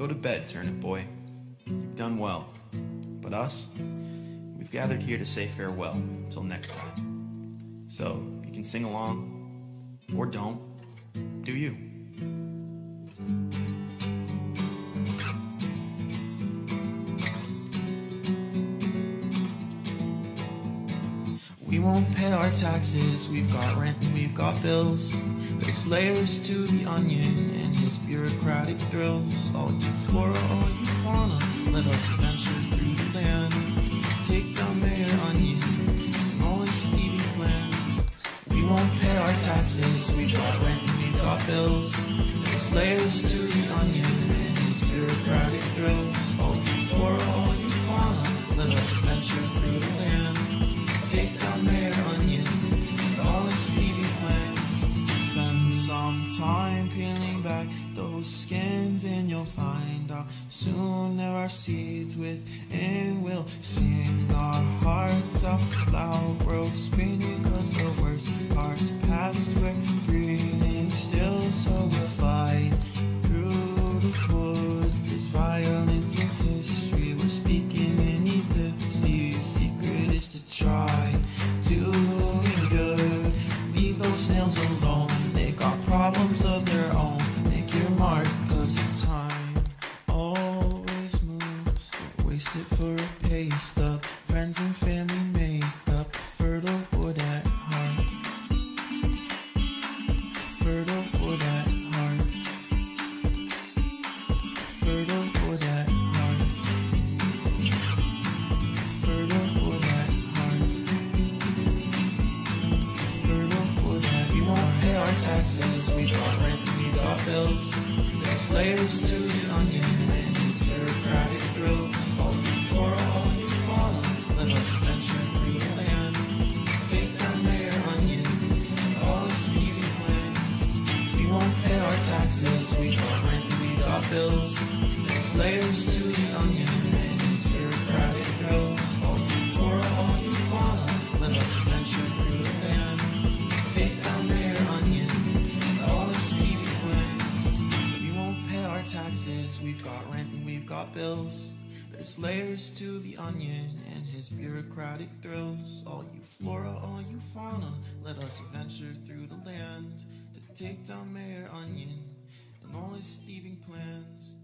Go to bed, turnip boy. You've done well. But us, we've gathered here to say farewell till next time. So you can sing along, or don't. Do you? We won't pay our taxes, we've got rent and we've got bills. There's layers to the onion and his bureaucratic thrills. All you flora, all you fauna, let us venture through the land. Take down Mayor Onion and all his thieving plans. We won't pay our taxes, we've got rent we've got bills. There's layers to the onion and his bureaucratic thrills. You'll find out soon there are seeds within. We'll sing our hearts out loud, world spinning cause the worst parts past. We're breathing still, so we'll fight through the woods. There's violence in history. We're speaking in ellipses. Secret is to try doing good. Leave those snails alone. They got problems Friends and family make up. Fertile wood at heart. Fertile wood at heart. Fertile wood at heart. Fertile wood at heart. Fertile wood at We won't pay our taxes. We got rent, we got bills. There's layers to bills. There's layers to the onion and its bureaucratic thrills. All you flora, all you fauna, let us venture through the land. Take down Mayor Onion all his thieving plans. We won't pay our taxes. We've got rent and we've got bills. There's layers to the onion and his bureaucratic thrills. All you flora, all you fauna, let us venture through the land to take down Mayor Onion all his thieving plans.